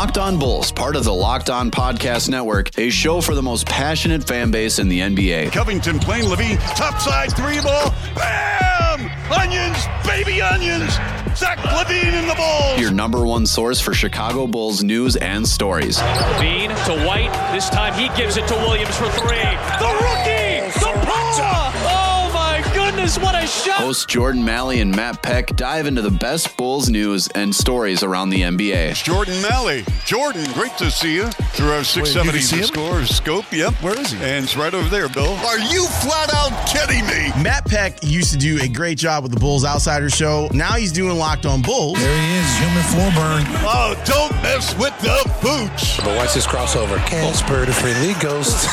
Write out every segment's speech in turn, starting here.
Locked On Bulls, part of the Locked On Podcast Network, a show for the most passionate fan base in the NBA. Covington playing LaVine, topside three ball, bam! Onions, baby onions! Zach LaVine in the Bulls! Your number one source for Chicago Bulls news and stories. LaVine to White. This time he gives it to Williams for three. The rookie! The Pacha! Oh my goodness, what a shot! Hosts Jordan Maly and Matt Peck dive into the best Bulls news and stories around the NBA. Jordan Maly. Jordan, great to see you through our 670 see him? score scope. Yep. Where is he? And it's right over there, Bill. Are you flat out kidding me? Matt Peck used to do a great job with the Bulls Outsider Show. Now he's doing Locked On Bulls. There he is, human full burn. Oh, don't mess with the boots. But watch this crossover. Casper the friendly ghost.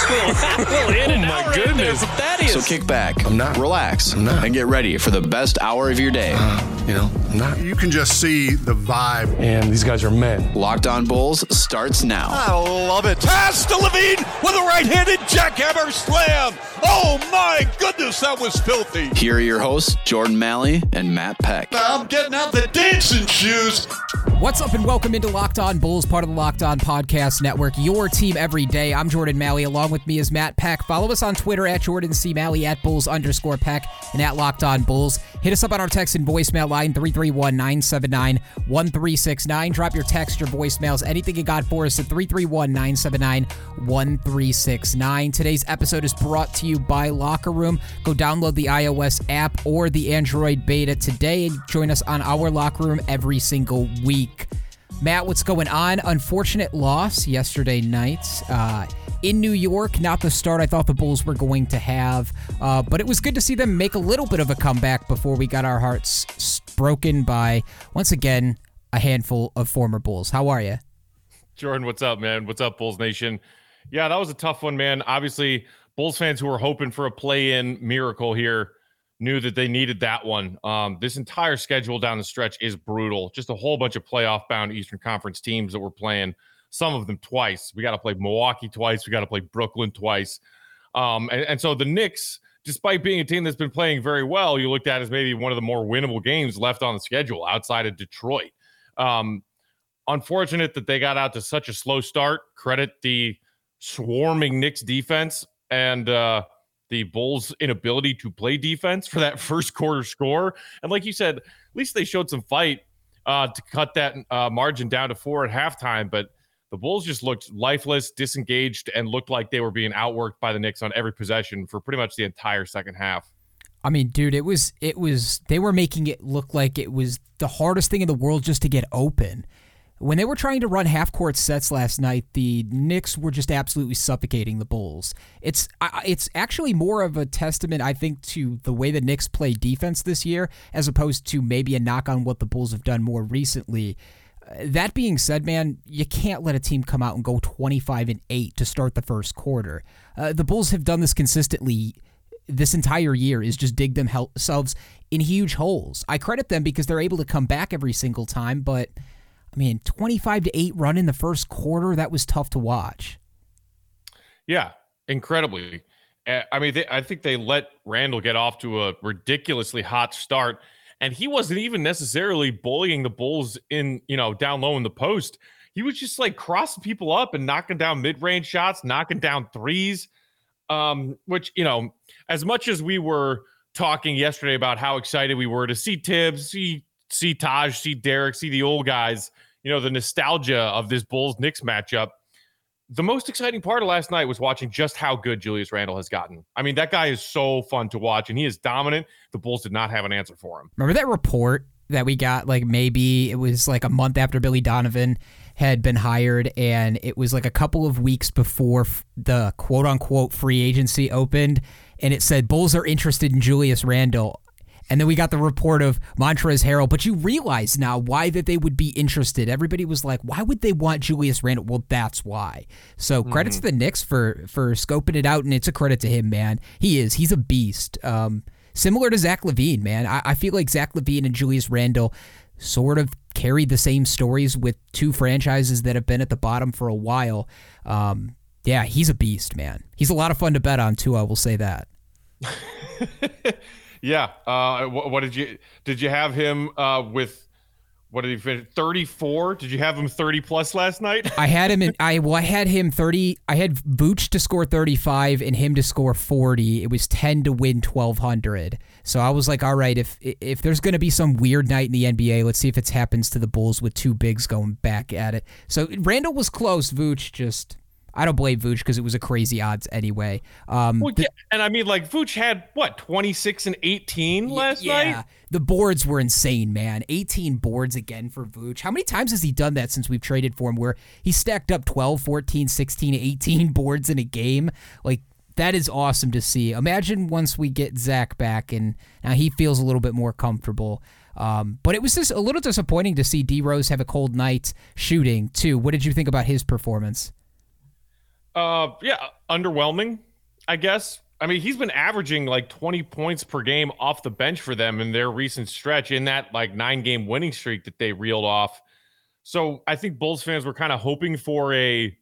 Well, in and out right there. So kick back, I'm not. relax, I'm not. and get ready for the best hour of your day. Uh, you know, I'm not. You can just see the vibe. And these guys are men. Locked On Bulls starts now. I love it. Pass to LaVine with a right-handed jackhammer slam. Oh my goodness, that was filthy. Here are your hosts, Jordan Maly and Matt Peck. I'm getting out the dancing shoes. What's up and welcome into Locked On Bulls, part of the Locked On Podcast Network, your team every day. I'm Jordan Maly. Along with me is Matt Peck. Follow us on Twitter at Jordan C. Maly, at Bulls underscore Peck, and at Locked On Bulls. Hit us up on our text and voicemail line 331 979 1369. Drop your text, your voicemails, anything you got for us at 331 979 1369. Today's episode is brought to you by Locker Room. Go download the iOS app or the Android beta today and join us on our Locker Room every single week. Matt, what's going on? Unfortunate loss yesterday night uh, in New York. Not the start I thought the Bulls were going to have, uh, but it was good to see them make a little bit of a comeback before we got our hearts broken by, once again, a handful of former Bulls. How are you? Jordan, what's up, man? What's up, Bulls Nation? Yeah, that was a tough one, man. Obviously, Bulls fans who were hoping for a play-in miracle here knew that they needed that one. Um, this entire schedule down the stretch is brutal. Just a whole bunch of playoff-bound Eastern Conference teams that we're playing. Some of them twice. We got to play Milwaukee twice. We got to play Brooklyn twice. Um, and, and so the Knicks, despite being a team that's been playing very well, you looked at as maybe one of the more winnable games left on the schedule outside of Detroit. Um, unfortunate that they got out to such a slow start. Credit the swarming Knicks defense and uh, the Bulls' inability to play defense for that first quarter score. And like you said, at least they showed some fight uh, to cut that uh, margin down to four at halftime. But the Bulls just looked lifeless, disengaged, and looked like they were being outworked by the Knicks on every possession for pretty much the entire second half. I mean, dude, it was it was they were making it look like it was the hardest thing in the world just to get open. When they were trying to run half court sets last night, the Knicks were just absolutely suffocating the Bulls. It's it's actually more of a testament, I think, to the way the Knicks play defense this year, as opposed to maybe a knock on what the Bulls have done more recently. Uh, That being said, man, you can't let a team come out and go 25 and 8 to start the first quarter. Uh, the Bulls have done this consistently this entire year is just dig themselves in huge holes. I credit them because they're able to come back every single time, but I mean, 25 to 8 run in the first quarter, that was tough to watch. Yeah, incredibly. I mean, they, I think they let Randle get off to a ridiculously hot start, and he wasn't even necessarily bullying the Bulls in, you know, down low in the post. He was just like crossing people up and knocking down mid-range shots, knocking down threes. Um, which you know, as much as we were talking yesterday about how excited we were to see Thibs, see see Taj, see Derrick, see the old guys, you know, the nostalgia of this Bulls Knicks matchup the most exciting part of last night was watching just how good Julius Randle has gotten. I mean, that guy is so fun to watch and he is dominant. The Bulls did not have an answer for him. Remember that report that we got like maybe it was like a month after Billy Donovan had been hired and it was like a couple of weeks before the quote unquote free agency opened and it said Bulls are interested in Julius Randle. And then we got the report of Montrezl Harrell, but you realize now why that they would be interested. Everybody was like, "Why would they want Julius Randle?" Well, that's why. So credit to the Knicks for for scoping it out, and it's a credit to him, man. He is. He's a beast. Um, similar to Zach LaVine, man. I, I feel like Zach LaVine and Julius Randle sort of carry the same stories with two franchises that have been at the bottom for a while. Um, yeah, he's a beast, man. He's a lot of fun to bet on too. I will say that. Yeah. Uh, what, what did you did you have him uh, with what did he finish? 34? Did you have him 30 plus last night? I had him in I well I had him 30 I had Vooch to score 35 and him to score 40. It was 10 to win 1200. So I was like, all right, if if there's going to be some weird night in the NBA, let's see if it happens to the Bulls with two bigs going back at it. So Randle was close, Vooch just I don't blame Vooch because it was a crazy odds anyway. Um, well, yeah, and I mean, like Vooch had what 26 and 18 last yeah, night. The boards were insane, man. 18 boards again for Vooch. How many times has he done that since we've traded for him where he stacked up 12, 14, 16, 18 boards in a game? Like that is awesome to see. Imagine once we get Zach back and now he feels a little bit more comfortable. Um, but it was just a little disappointing to see D Rose have a cold night shooting too. What did you think about his performance? Uh, yeah, underwhelming, I guess. I mean, he's been averaging like 20 points per game off the bench for them in their recent stretch in that like nine game winning streak that they reeled off. So I think Bulls fans were kind of hoping for a,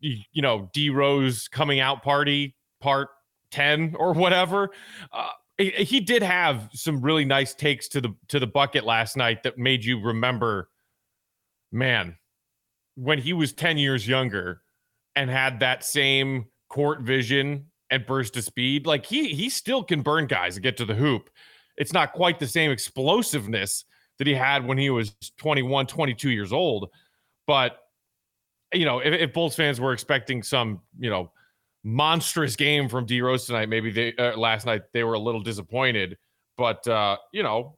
you know, D Rose coming out party part 10 or whatever. Uh, he did have some really nice takes to the to the bucket last night that made you remember, man, when he was 10 years younger and had that same court vision and burst of speed, like he he still can burn guys and get to the hoop. It's not quite the same explosiveness that he had when he was 21, 22 years old. But you know, if, if Bulls fans were expecting some, you know, monstrous game from D Rose tonight, maybe they uh, last night they were a little disappointed. But uh, you know,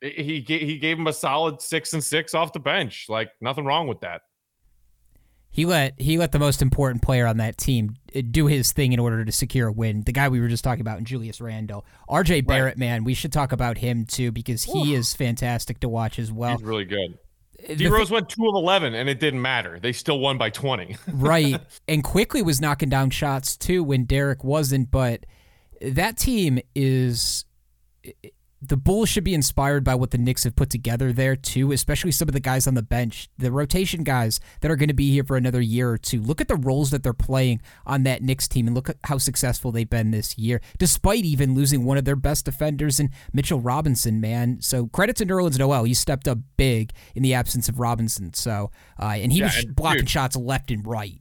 he he gave him a solid six and six off the bench. Like nothing wrong with that. He let he let the most important player on that team uh, do his thing in order to secure a win. The guy we were just talking about, in Julius Randle, R.J. Barrett, right. man, we should talk about him too because he Ooh. is fantastic to watch as well. He's really good. Uh, D Rose went two of eleven, and it didn't matter. They still won by twenty. right, and Quickley was knocking down shots too when Derrick wasn't. But that team is the Bulls should be inspired by what the Knicks have put together there too, especially some of the guys on the bench, the rotation guys that are going to be here for another year or two. Look at the roles that they're playing on that Knicks team and look at how successful they've been this year, despite even losing one of their best defenders in Mitchell Robinson, man. So credit to Nerlens Noel. He stepped up big in the absence of Robinson. So, uh, and he yeah, was and blocking dude, shots left and right.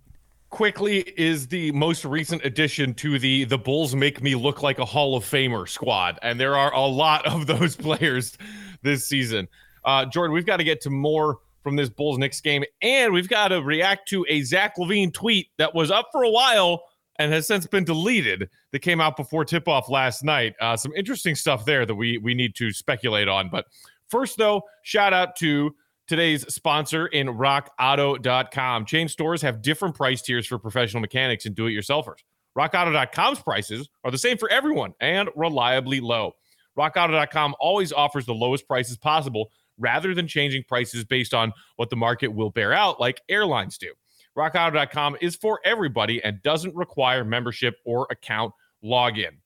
Quickley is the most recent addition to the the Bulls make me look like a Hall of Famer squad, and there are a lot of those players this season. Uh, Jordan, we've got to get to more from this Bulls Knicks game, and we've got to react to a Zach LaVine tweet that was up for a while and has since been deleted. That came out before tip off last night. Uh, some interesting stuff there that we we need to speculate on. But first, though, shout out to today's sponsor in rockauto.com. Chain stores have different price tiers for professional mechanics and do it yourselfers. RockAuto.com's prices are the same for everyone and reliably low. RockAuto.com always offers the lowest prices possible rather than changing prices based on what the market will bear out, like airlines do. RockAuto.com is for everybody and doesn't require membership or account login.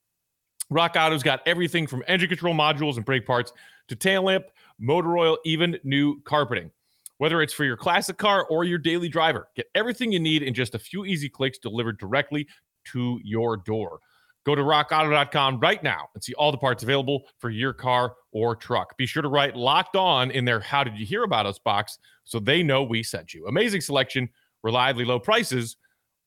Rock Auto's got everything from engine control modules and brake parts to tail lamp motor oil, even new carpeting. Whether it's for your classic car or your daily driver, get everything you need in just a few easy clicks delivered directly to your door. Go to rockauto.com right now and see all the parts available for your car or truck. Be sure to write locked on in their How Did You Hear About Us box so they know we sent you. Amazing selection, reliably low prices,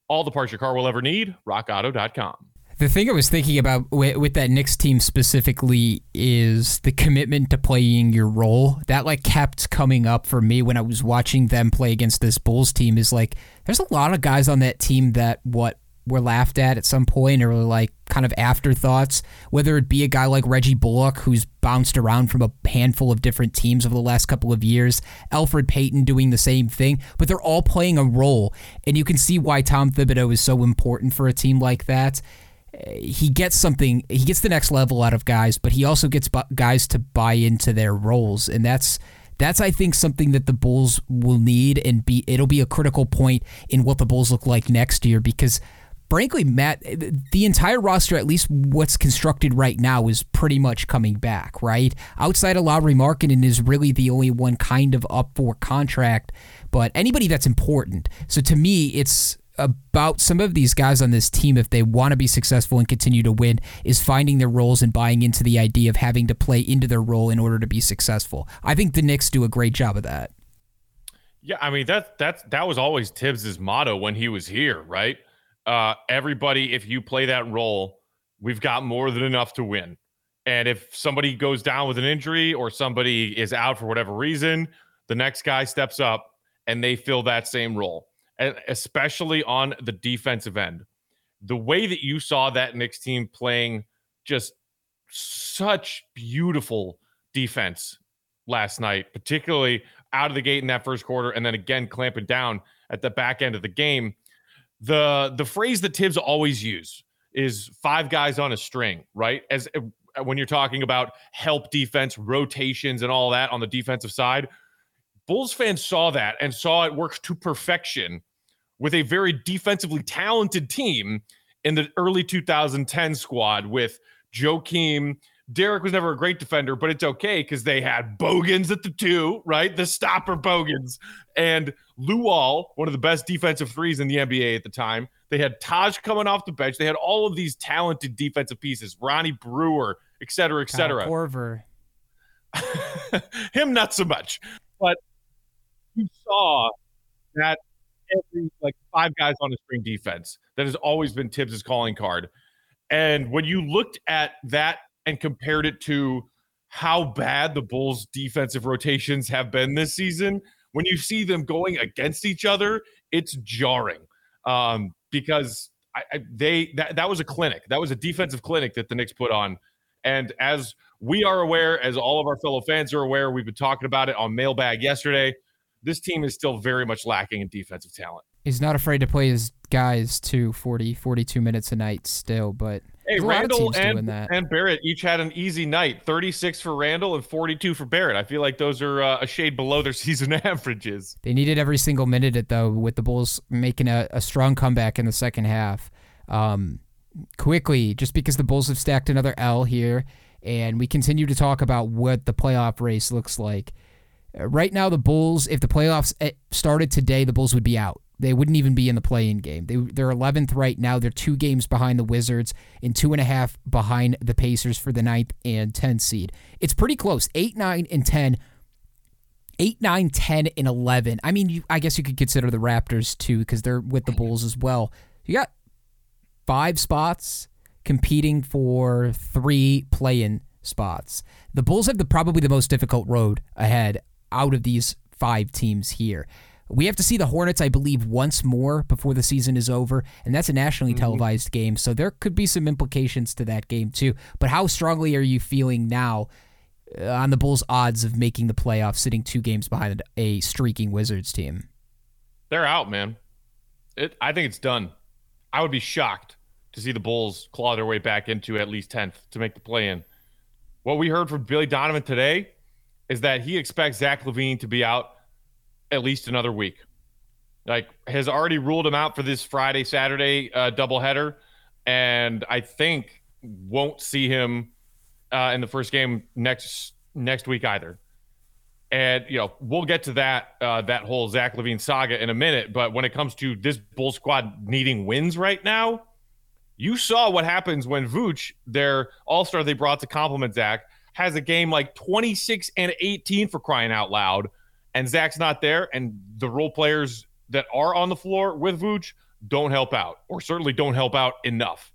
all the parts your car will ever need. RockAuto.com. The thing I was thinking about with, with, that Knicks team specifically is the commitment to playing your role. That like kept coming up for me when I was watching them play against this Bulls team. Is like there's a lot of guys on that team that what were laughed at at some point or like kind of afterthoughts. Whether it be a guy like Reggie Bullock who's bounced around from a handful of different teams over the last couple of years, Elfrid Payton doing the same thing, but they're all playing a role, and you can see why Tom Thibodeau is so important for a team like that he gets something he gets the next level out of guys but he also gets guys to buy into their roles. And that's that's I think something that the Bulls will need and be it'll be a critical point in what the Bulls look like next year because frankly Matt the entire roster at least what's constructed right now is pretty much coming back right? Outside of Lauri Markkanen is really the only one kind of up for contract but anybody that's important. So to me it's about some of these guys on this team if they want to be successful and continue to win is finding their roles and buying into the idea of having to play into their role in order to be successful. I think the Knicks do a great job of that. Yeah, I mean that that's that was always Thibs's motto when he was here, right? Uh, everybody, if you play that role, we've got more than enough to win. And if somebody goes down with an injury or somebody is out for whatever reason, the next guy steps up and they fill that same role, and especially on the defensive end. The way that you saw that Knicks team playing just such beautiful defense last night, particularly out of the gate in that first quarter, and then again clamping down at the back end of the game. The the phrase that Thibs always use is five guys on a string, right? As uh, when you're talking about help defense, rotations, and all that on the defensive side. Bulls fans saw that and saw it work to perfection with a very defensively talented team in the early 2010 squad with Joakim. Derrick was never a great defender, but it's okay because they had Bogans at the two, right? The stopper Bogans and Luol, one of the best defensive threes in the NBA at the time. They had Taj coming off the bench. They had all of these talented defensive pieces, Ronnie Brewer, et cetera, et cetera. Kyle Korver. Him, not so much. But you saw that every like five guys on a string defense that has always been Thibs's calling card. And when you looked at that and compared it to how bad the Bulls' defensive rotations have been this season, when you see them going against each other, it's jarring um, because I, I, they that, that was a clinic. That was a defensive clinic that the Knicks put on. And as we are aware, as all of our fellow fans are aware, we've been talking about it on Mailbag yesterday this team is still very much lacking in defensive talent. He's not afraid to play his guys to 40, 42 minutes a night still, but hey, Randle and, and Barrett each had an easy night 36 for Randle and 42 for Barrett. I feel like those are uh, a shade below their season averages. They needed every single minute, it though, with the Bulls making a, a strong comeback in the second half. Um, quickly, just because the Bulls have stacked another L here, and we continue to talk about what the playoff race looks like. Uh, right now, the Bulls, if the playoffs eh, started today, the Bulls would be out. They wouldn't even be in the play-in game. They, they're 11th right now. They're two games behind the Wizards and two and a half behind the Pacers for the ninth and 10th seed. It's pretty close. 8, 9, and 10. 8, 9, 10, and 11. I mean, you, I guess you could consider the Raptors too because they're with the Bulls as well. You got five spots competing for three play-in spots. The Bulls have the probably the most difficult road ahead out of these five teams here. We have to see the Hornets, I believe, once more before the season is over, and that's a nationally mm-hmm. televised game, so there could be some implications to that game too. But how strongly are you feeling now uh, on the Bulls' odds of making the playoffs, sitting two games behind a streaking Wizards team? They're out, man. It, I think it's done. I would be shocked to see the Bulls claw their way back into at least 10th to make the play in. What we heard from Billy Donovan today is that he expects Zach LaVine to be out at least another week. Like has already ruled him out for this Friday Saturday uh, doubleheader, and I think won't see him uh, in the first game next next week either. And you know we'll get to that uh, that whole Zach LaVine saga in a minute. But when it comes to this Bull squad needing wins right now, you saw what happens when Vooch, their All Star they brought to compliment Zach, has a game like 26 and 18 for crying out loud, and Zach's not there, and the role players that are on the floor with Vooch don't help out, or certainly don't help out enough.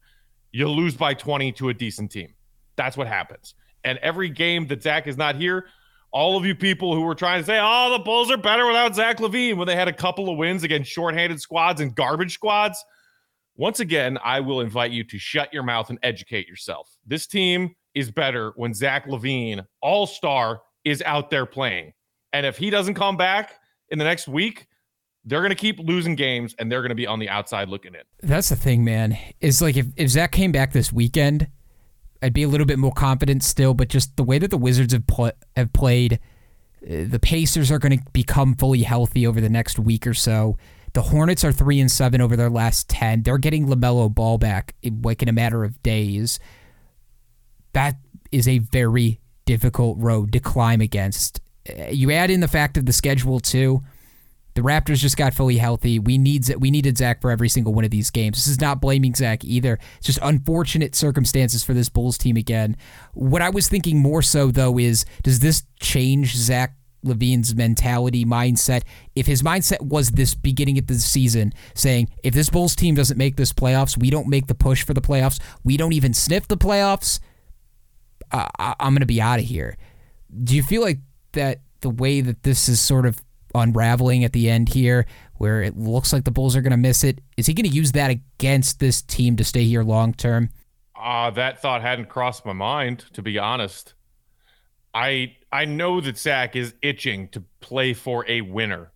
You lose by 20 to a decent team. That's what happens. And every game that Zach is not here, all of you people who were trying to say, oh, the Bulls are better without Zach LaVine when they had a couple of wins against shorthanded squads and garbage squads. Once again, I will invite you to shut your mouth and educate yourself. This team is better when Zach LaVine, all star, is out there playing. And if he doesn't come back in the next week, they're going to keep losing games and they're going to be on the outside looking in. That's the thing, man. Is like if, if Zach came back this weekend, I'd be a little bit more confident still, but just the way that the Wizards have, pl- have played, uh, the Pacers are going to become fully healthy over the next week or so. The Hornets are three and seven over their last ten. They're getting LaMelo Ball back in, like in a matter of days that is a very difficult road to climb against. Uh, you add in the fact of the schedule too. The Raptors just got fully healthy. We need we needed Zach for every single one of these games. This is not blaming Zach either. It's just unfortunate circumstances for this Bulls team again. What I was thinking more so though is does this change Zach LaVine's mentality, mindset. If his mindset was this beginning of the season, saying, if this Bulls team doesn't make this playoffs, we don't make the push for the playoffs, we don't even sniff the playoffs, uh, I'm going to be out of here. Do you feel like that the way that this is sort of unraveling at the end here, where it looks like the Bulls are going to miss it, is he going to use that against this team to stay here long term? Uh, that thought hadn't crossed my mind, to be honest. I I know that Zach is itching to play for a winner.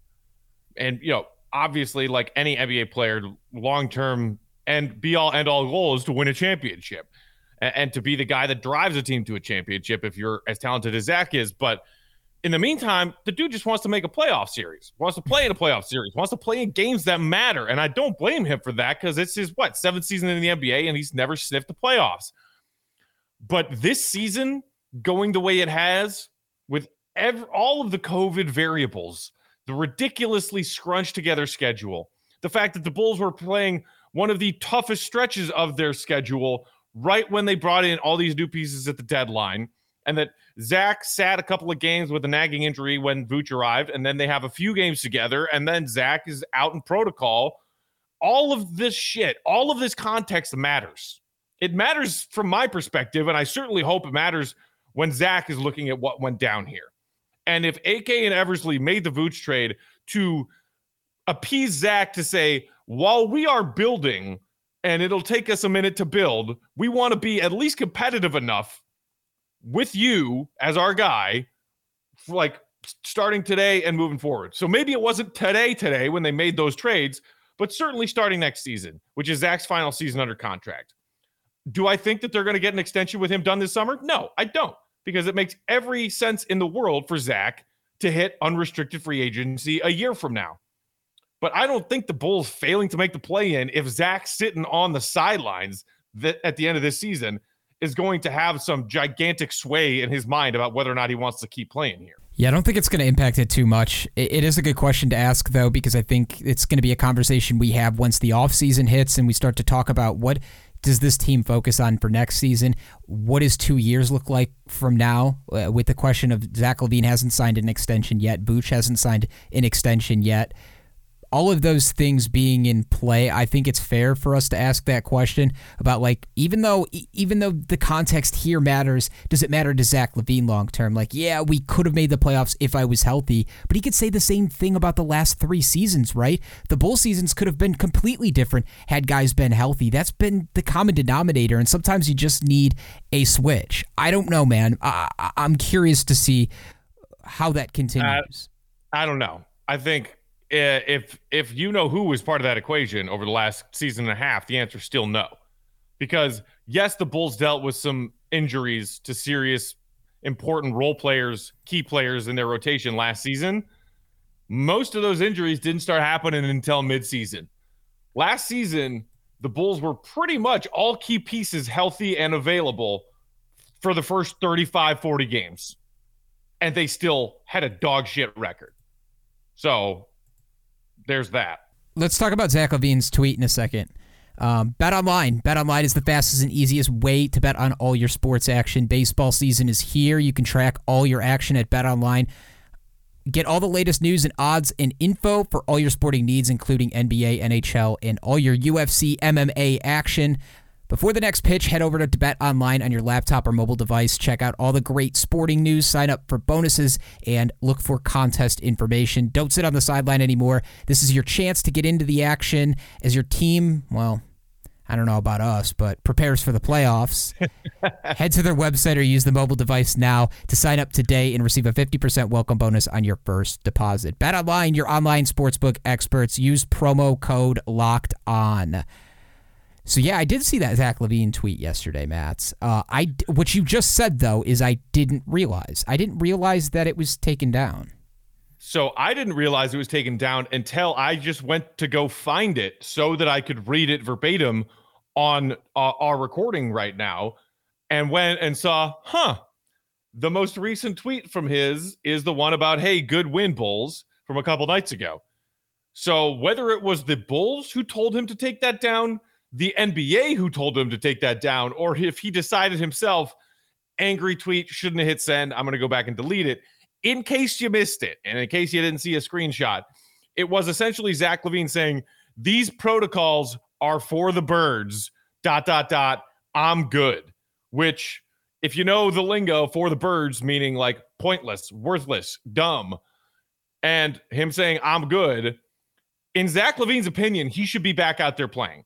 And you know, obviously, like any NBA player, long term and be all end all goal is to win a championship. And, and to be the guy that drives a team to a championship if you're as talented as Zach is. But in the meantime, the dude just wants to make a playoff series, wants to play in a playoff series, wants to play in games that matter. And I don't blame him for that because it's his what seventh season in the NBA and he's never sniffed the playoffs. But this season, going the way it has with every, all of the COVID variables, the ridiculously scrunched together schedule, the fact that the Bulls were playing one of the toughest stretches of their schedule right when they brought in all these new pieces at the deadline, and that Zach sat a couple of games with a nagging injury when Vooch arrived, and then they have a few games together, and then Zach is out in protocol. All of this shit, all of this context matters. It matters from my perspective, and I certainly hope it matters when Zach is looking at what went down here. And if AK and Eversley made the Vooch trade to appease Zach to say, while we are building and it'll take us a minute to build, we want to be at least competitive enough with you as our guy, like starting today and moving forward. So maybe it wasn't today, today when they made those trades, but certainly starting next season, which is Zach's final season under contract. Do I think that they're going to get an extension with him done this summer? No, I don't because it makes every sense in the world for Zach to hit unrestricted free agency a year from now. But I don't think the Bulls failing to make the play in if Zach's sitting on the sidelines that at the end of this season is going to have some gigantic sway in his mind about whether or not he wants to keep playing here. Yeah, I don't think it's going to impact it too much. It is a good question to ask, though, because I think it's going to be a conversation we have once the offseason hits and we start to talk about what does this team focus on for next season? What does two years look like from now? Uh, with the question of Zach LaVine hasn't signed an extension yet, Vooch hasn't signed an extension yet all of those things being in play, I think it's fair for us to ask that question about like even though even though the context here matters, does it matter to Zach LaVine long term? Like, yeah, we could have made the playoffs if I was healthy, but he could say the same thing about the last three seasons, right? The bull seasons could have been completely different had guys been healthy. That's been the common denominator, and sometimes you just need a switch. I don't know, man. I, am curious to see how that continues. Uh, I don't know. I think Eh, if if you know who was part of that equation over the last season and a half, the answer is still no. Because yes, the Bulls dealt with some injuries to serious important role players, key players in their rotation last season. Most of those injuries didn't start happening until midseason. Last season, the Bulls were pretty much all key pieces healthy and available for the first 35, 40 games. And they still had a dog shit record. So there's that. Let's talk about Zach LaVine's tweet in a second. Um, bet online. Bet online is the fastest and easiest way to bet on all your sports action. Baseball season is here. You can track all your action at Bet Online. Get all the latest news and odds and info for all your sporting needs, including NBA, NHL, and all your UFC, MMA action. Before the next pitch, head over to Bet Online on your laptop or mobile device. Check out all the great sporting news, sign up for bonuses, and look for contest information. Don't sit on the sideline anymore. This is your chance to get into the action as your team, well, I don't know about us, but prepares for the playoffs. Head to their website or use the mobile device now to sign up today and receive a 50% welcome bonus on your first deposit. Bet online, your online sportsbook experts. Use promo code LOCKED ON. So yeah, I did see that Zach LaVine tweet yesterday, Matt. Uh, I what you just said though is I didn't realize. I didn't realize that it was taken down. So I didn't realize it was taken down until I just went to go find it so that I could read it verbatim on uh, our recording right now, and went and saw, huh. The most recent tweet from his is the one about, hey, good win, Bulls, from a couple nights ago. So whether it was the Bulls who told him to take that down, the NBA who told him to take that down, or if he decided himself, angry tweet, shouldn't have hit send, I'm going to go back and delete it. In case you missed it, and in case you didn't see a screenshot, it was essentially Zach LaVine saying, These protocols are for the birds, dot, dot, dot. I'm good. Which, if you know the lingo for the birds, meaning like pointless, worthless, dumb, and him saying, I'm good, in Zach LaVine's opinion, he should be back out there playing.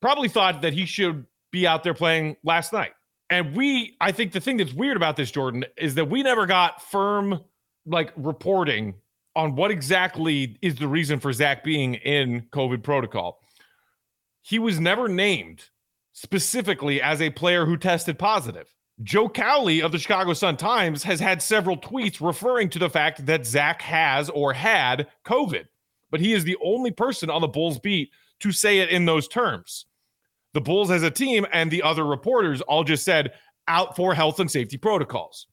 Probably thought that he should be out there playing last night. And we, I think the thing that's weird about this, Jordan, is that we never got firm like reporting on what exactly is the reason for Zach being in COVID protocol. He was never named specifically as a player who tested positive. Joe Cowley of the Chicago Sun Times has had several tweets referring to the fact that Zach has or had COVID, but he is the only person on the Bulls beat to say it in those terms. The Bulls as a team and the other reporters all just said out for health and safety protocols.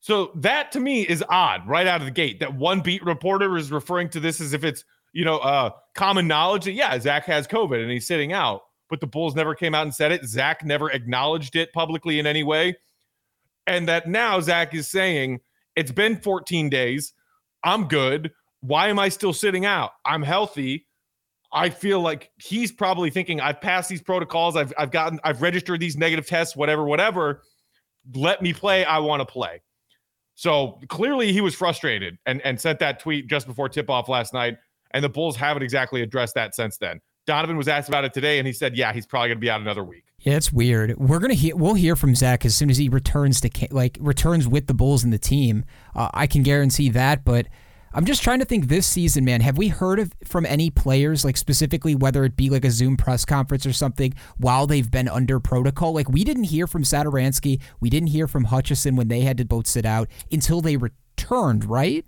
So that to me is odd right out of the gate that one beat reporter is referring to this as if it's, you know, uh, common knowledge that, yeah, Zach has COVID and he's sitting out, but the Bulls never came out and said it. Zach never acknowledged it publicly in any way. And that now Zach is saying, it's been 14 days. I'm good. Why am I still sitting out? I'm healthy. I feel like he's probably thinking, I've passed these protocols. I've, I've gotten, I've registered these negative tests, whatever, whatever. Let me play. I want to play. So clearly he was frustrated and, and sent that tweet just before tip off last night. And the Bulls haven't exactly addressed that since then. Donovan was asked about it today, and he said, "Yeah, he's probably going to be out another week." Yeah, it's weird. We're gonna hear. We'll hear from Zach as soon as he returns to like returns with the Bulls and the team. Uh, I can guarantee that. But I'm just trying to think this season, man. Have we heard of from any players, like specifically whether it be like a Zoom press conference or something, while they've been under protocol? Like we didn't hear from Satoransky, we didn't hear from Hutchison when they had to both sit out until they returned, right?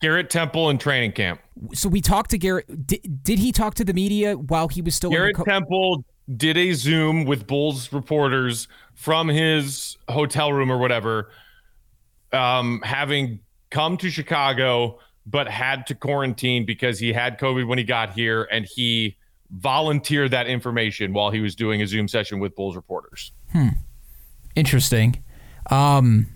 Garrett Temple in training camp. So we talked to Garrett. Did, did he talk to the media while he was still? Garrett co- Temple did a Zoom with Bulls reporters from his hotel room or whatever, um, having come to Chicago but had to quarantine because he had COVID when he got here, and he volunteered that information while he was doing a Zoom session with Bulls reporters. Hmm. Interesting. Um,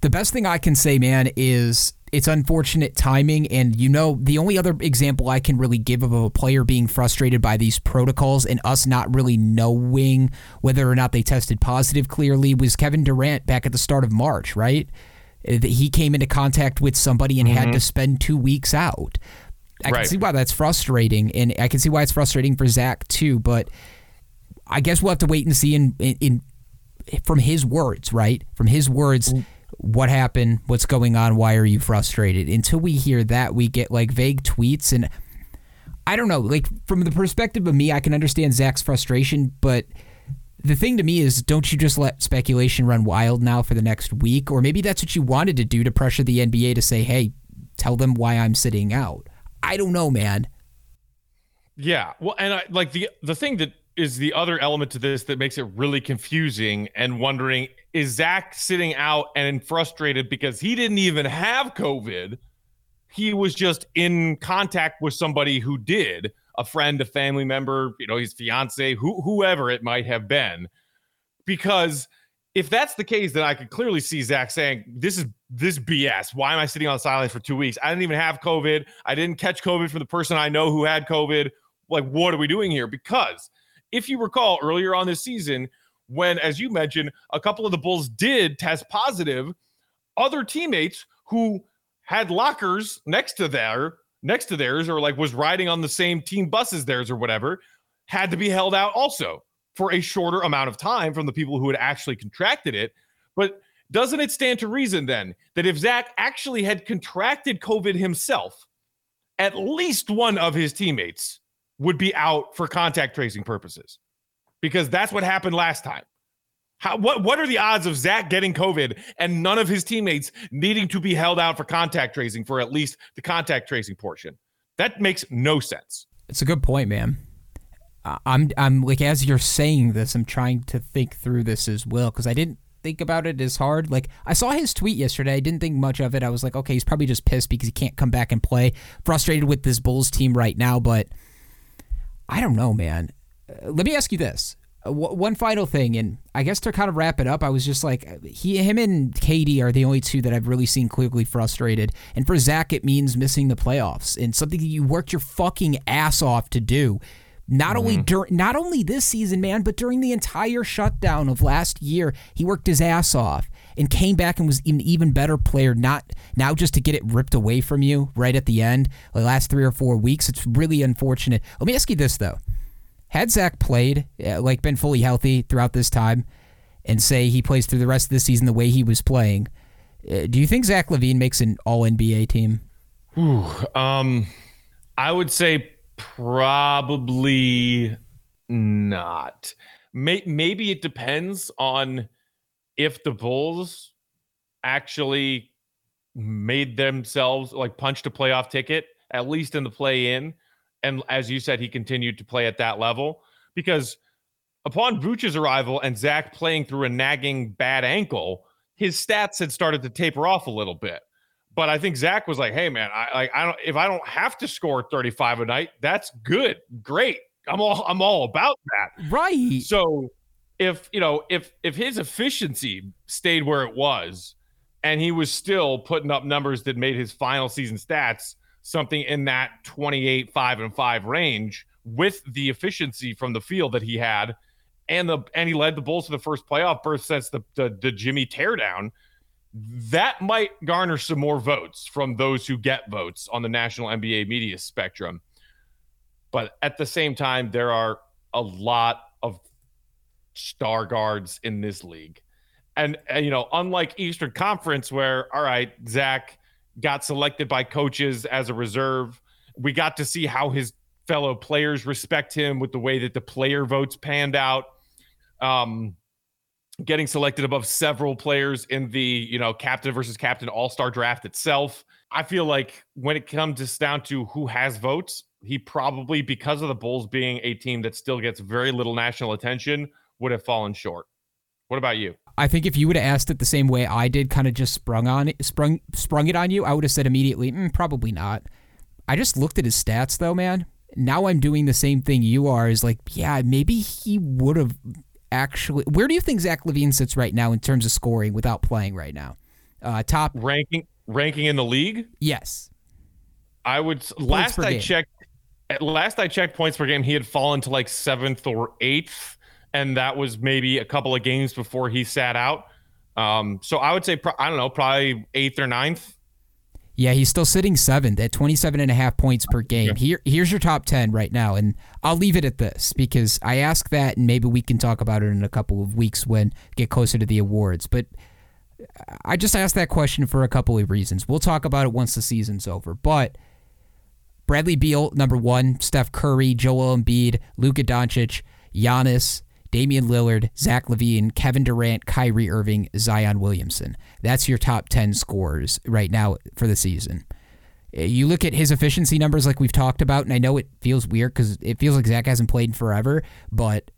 the best thing I can say, man, is it's unfortunate timing. And you know, the only other example I can really give of a player being frustrated by these protocols and us not really knowing whether or not they tested positive clearly was Kevin Durant back at the start of March, right? That he came into contact with somebody and mm-hmm. had to spend two weeks out. I right. can see why that's frustrating, and I can see why it's frustrating for Zach too. But I guess we'll have to wait and see in in, in from his words, right? From his words. Mm-hmm what happened, what's going on, why are you frustrated? Until we hear that, we get like vague tweets and I don't know, like from the perspective of me, I can understand Zach's frustration, but the thing to me is don't you just let speculation run wild now for the next week? Or maybe that's what you wanted to do to pressure the NBA to say, hey, tell them why I'm sitting out. I don't know, man. Yeah. Well, and I like the the thing that is the other element to this that makes it really confusing and wondering is Zach sitting out and frustrated because he didn't even have COVID? He was just in contact with somebody who did, a friend, a family member, you know, his fiance, who, whoever it might have been. Because if that's the case, then I could clearly see Zach saying, This is this BS. Why am I sitting on silence for two weeks? I didn't even have COVID. I didn't catch COVID from the person I know who had COVID. Like, what are we doing here? Because if you recall earlier on this season, when, as you mentioned, a couple of the Bulls did test positive, other teammates who had lockers next to their next to theirs or like was riding on the same team bus as theirs or whatever had to be held out also for a shorter amount of time from the people who had actually contracted it. But doesn't it stand to reason then that if Zach actually had contracted COVID himself, at least one of his teammates would be out for contact tracing purposes because that's what happened last time. How, what what are the odds of Zach getting COVID and none of his teammates needing to be held out for contact tracing for at least the contact tracing portion? That makes no sense. It's a good point, man. I'm I'm like as you're saying this, I'm trying to think through this as well because I didn't think about it as hard. Like I saw his tweet yesterday. I didn't think much of it. I was like, okay, he's probably just pissed because he can't come back and play. Frustrated with this Bulls team right now, but I don't know, man. Uh, let me ask you this. Uh, w- one final thing, and I guess to kind of wrap it up, I was just like, he, him, and KD are the only two that I've really seen clearly frustrated. And for Zach, it means missing the playoffs and something that you worked your fucking ass off to do. Not mm-hmm. only during, not only this season, man, but during the entire shutdown of last year, he worked his ass off and came back and was an even better player. Not now just to get it ripped away from you right at the end, the last three or four weeks. It's really unfortunate. Let me ask you this though: Had Zach played, uh, like been fully healthy throughout this time, and say he plays through the rest of the season the way he was playing, uh, do you think Zach LaVine makes an All NBA team? Ooh, um, I would say Probably not. May- maybe it depends on if the Bulls actually made themselves like punched a playoff ticket, at least in the play in. And as you said, he continued to play at that level because upon Vooch's arrival and Zach playing through a nagging bad ankle, his stats had started to taper off a little bit. But I think Zach was like, "Hey, man, I like I don't if I don't have to score 35 a night, that's good, great. I'm all I'm all about that." Right. So if you know if if his efficiency stayed where it was, and he was still putting up numbers that made his final season stats something in that 28 5 and 5 range with the efficiency from the field that he had and the and he led the bulls to the first playoff berth since the the, the jimmy teardown that might garner some more votes from those who get votes on the national NBA media spectrum. But at the same time, there are a lot of star guards in this league. And, and, you know, unlike Eastern Conference, where, all right, Zach got selected by coaches as a reserve, we got to see how his fellow players respect him with the way that the player votes panned out. Um, getting selected above several players in the you know captain versus captain all-star draft itself. I feel like when it comes down to who has votes he probably because of the bulls being a team that still gets very little national attention would have fallen short. What about you i think if you would have asked it the same way i did kind of just sprung on it sprung sprung it on you i would have said immediately mm, probably not i just looked at his stats though man now i'm doing the same thing you are is like yeah maybe he would have actually where do you think Zach LaVine sits right now in terms of scoring without playing right now? Uh, top ranking ranking in the league? Yes. I would points last I game. checked at last I checked points per game, he had fallen to like seventh or eighth, and that was maybe a couple of games before he sat out. Um, so I would say I don't know, probably eighth or ninth. Yeah, he's still sitting seventh at 27 and a half points per game. Yeah. Here, here's your top 10 right now. And I'll leave it at this because I ask that and maybe we can talk about it in a couple of weeks when get closer to the awards. But I just asked that question for a couple of reasons. We'll talk about it once the season's over. But Bradley Beal, number one, Steph Curry, Joel Embiid, Luka Doncic, Giannis, Damian Lillard, Zach LaVine, Kevin Durant, Kyrie Irving, Zion Williamson. That's your top 10 scores right now for the season. Uh, you look at his efficiency numbers like we've talked about, and I know it feels weird because it feels like Zach hasn't played forever, but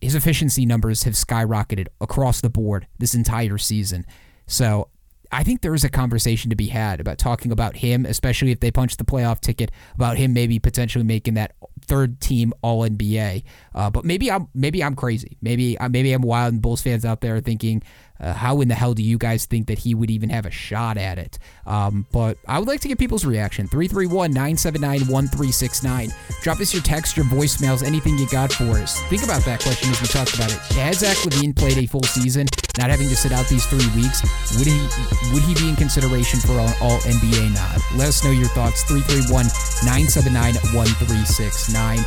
his efficiency numbers have skyrocketed across the board this entire season. So I think there is a conversation to be had about talking about him, especially if they punch the playoff ticket, about him maybe potentially making that third team All NBA. Uh, but maybe I'm maybe I'm crazy. Maybe uh, maybe I'm wild and Bulls fans out there thinking uh, how in the hell do you guys think that he would even have a shot at it? Um, but I would like to get people's reaction. 331 979 1369. Drop us your text, your voicemails, anything you got for us. Think about that question as we talked about it. Had Zach LaVine played a full season, not having to sit out these three weeks, would he would he be in consideration for an all NBA nod? Let us know your thoughts. 331 979 1369.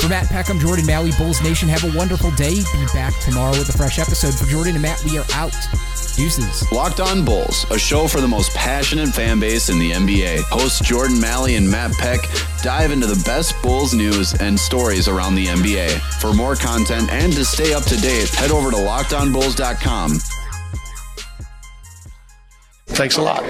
For Matt Peckham, Jordan Maly, Bulls Nation, have a wonderful day. Be back tomorrow with a fresh episode. For Jordan and Matt, we are out. Deuces. Locked on Bulls, a show for the most passionate fan base in the NBA. Hosts Jordan Maly and Matt Peck dive into the best Bulls news and stories around the NBA. For more content and to stay up to date, head over to lockedonbulls.com. Um, thanks a lot.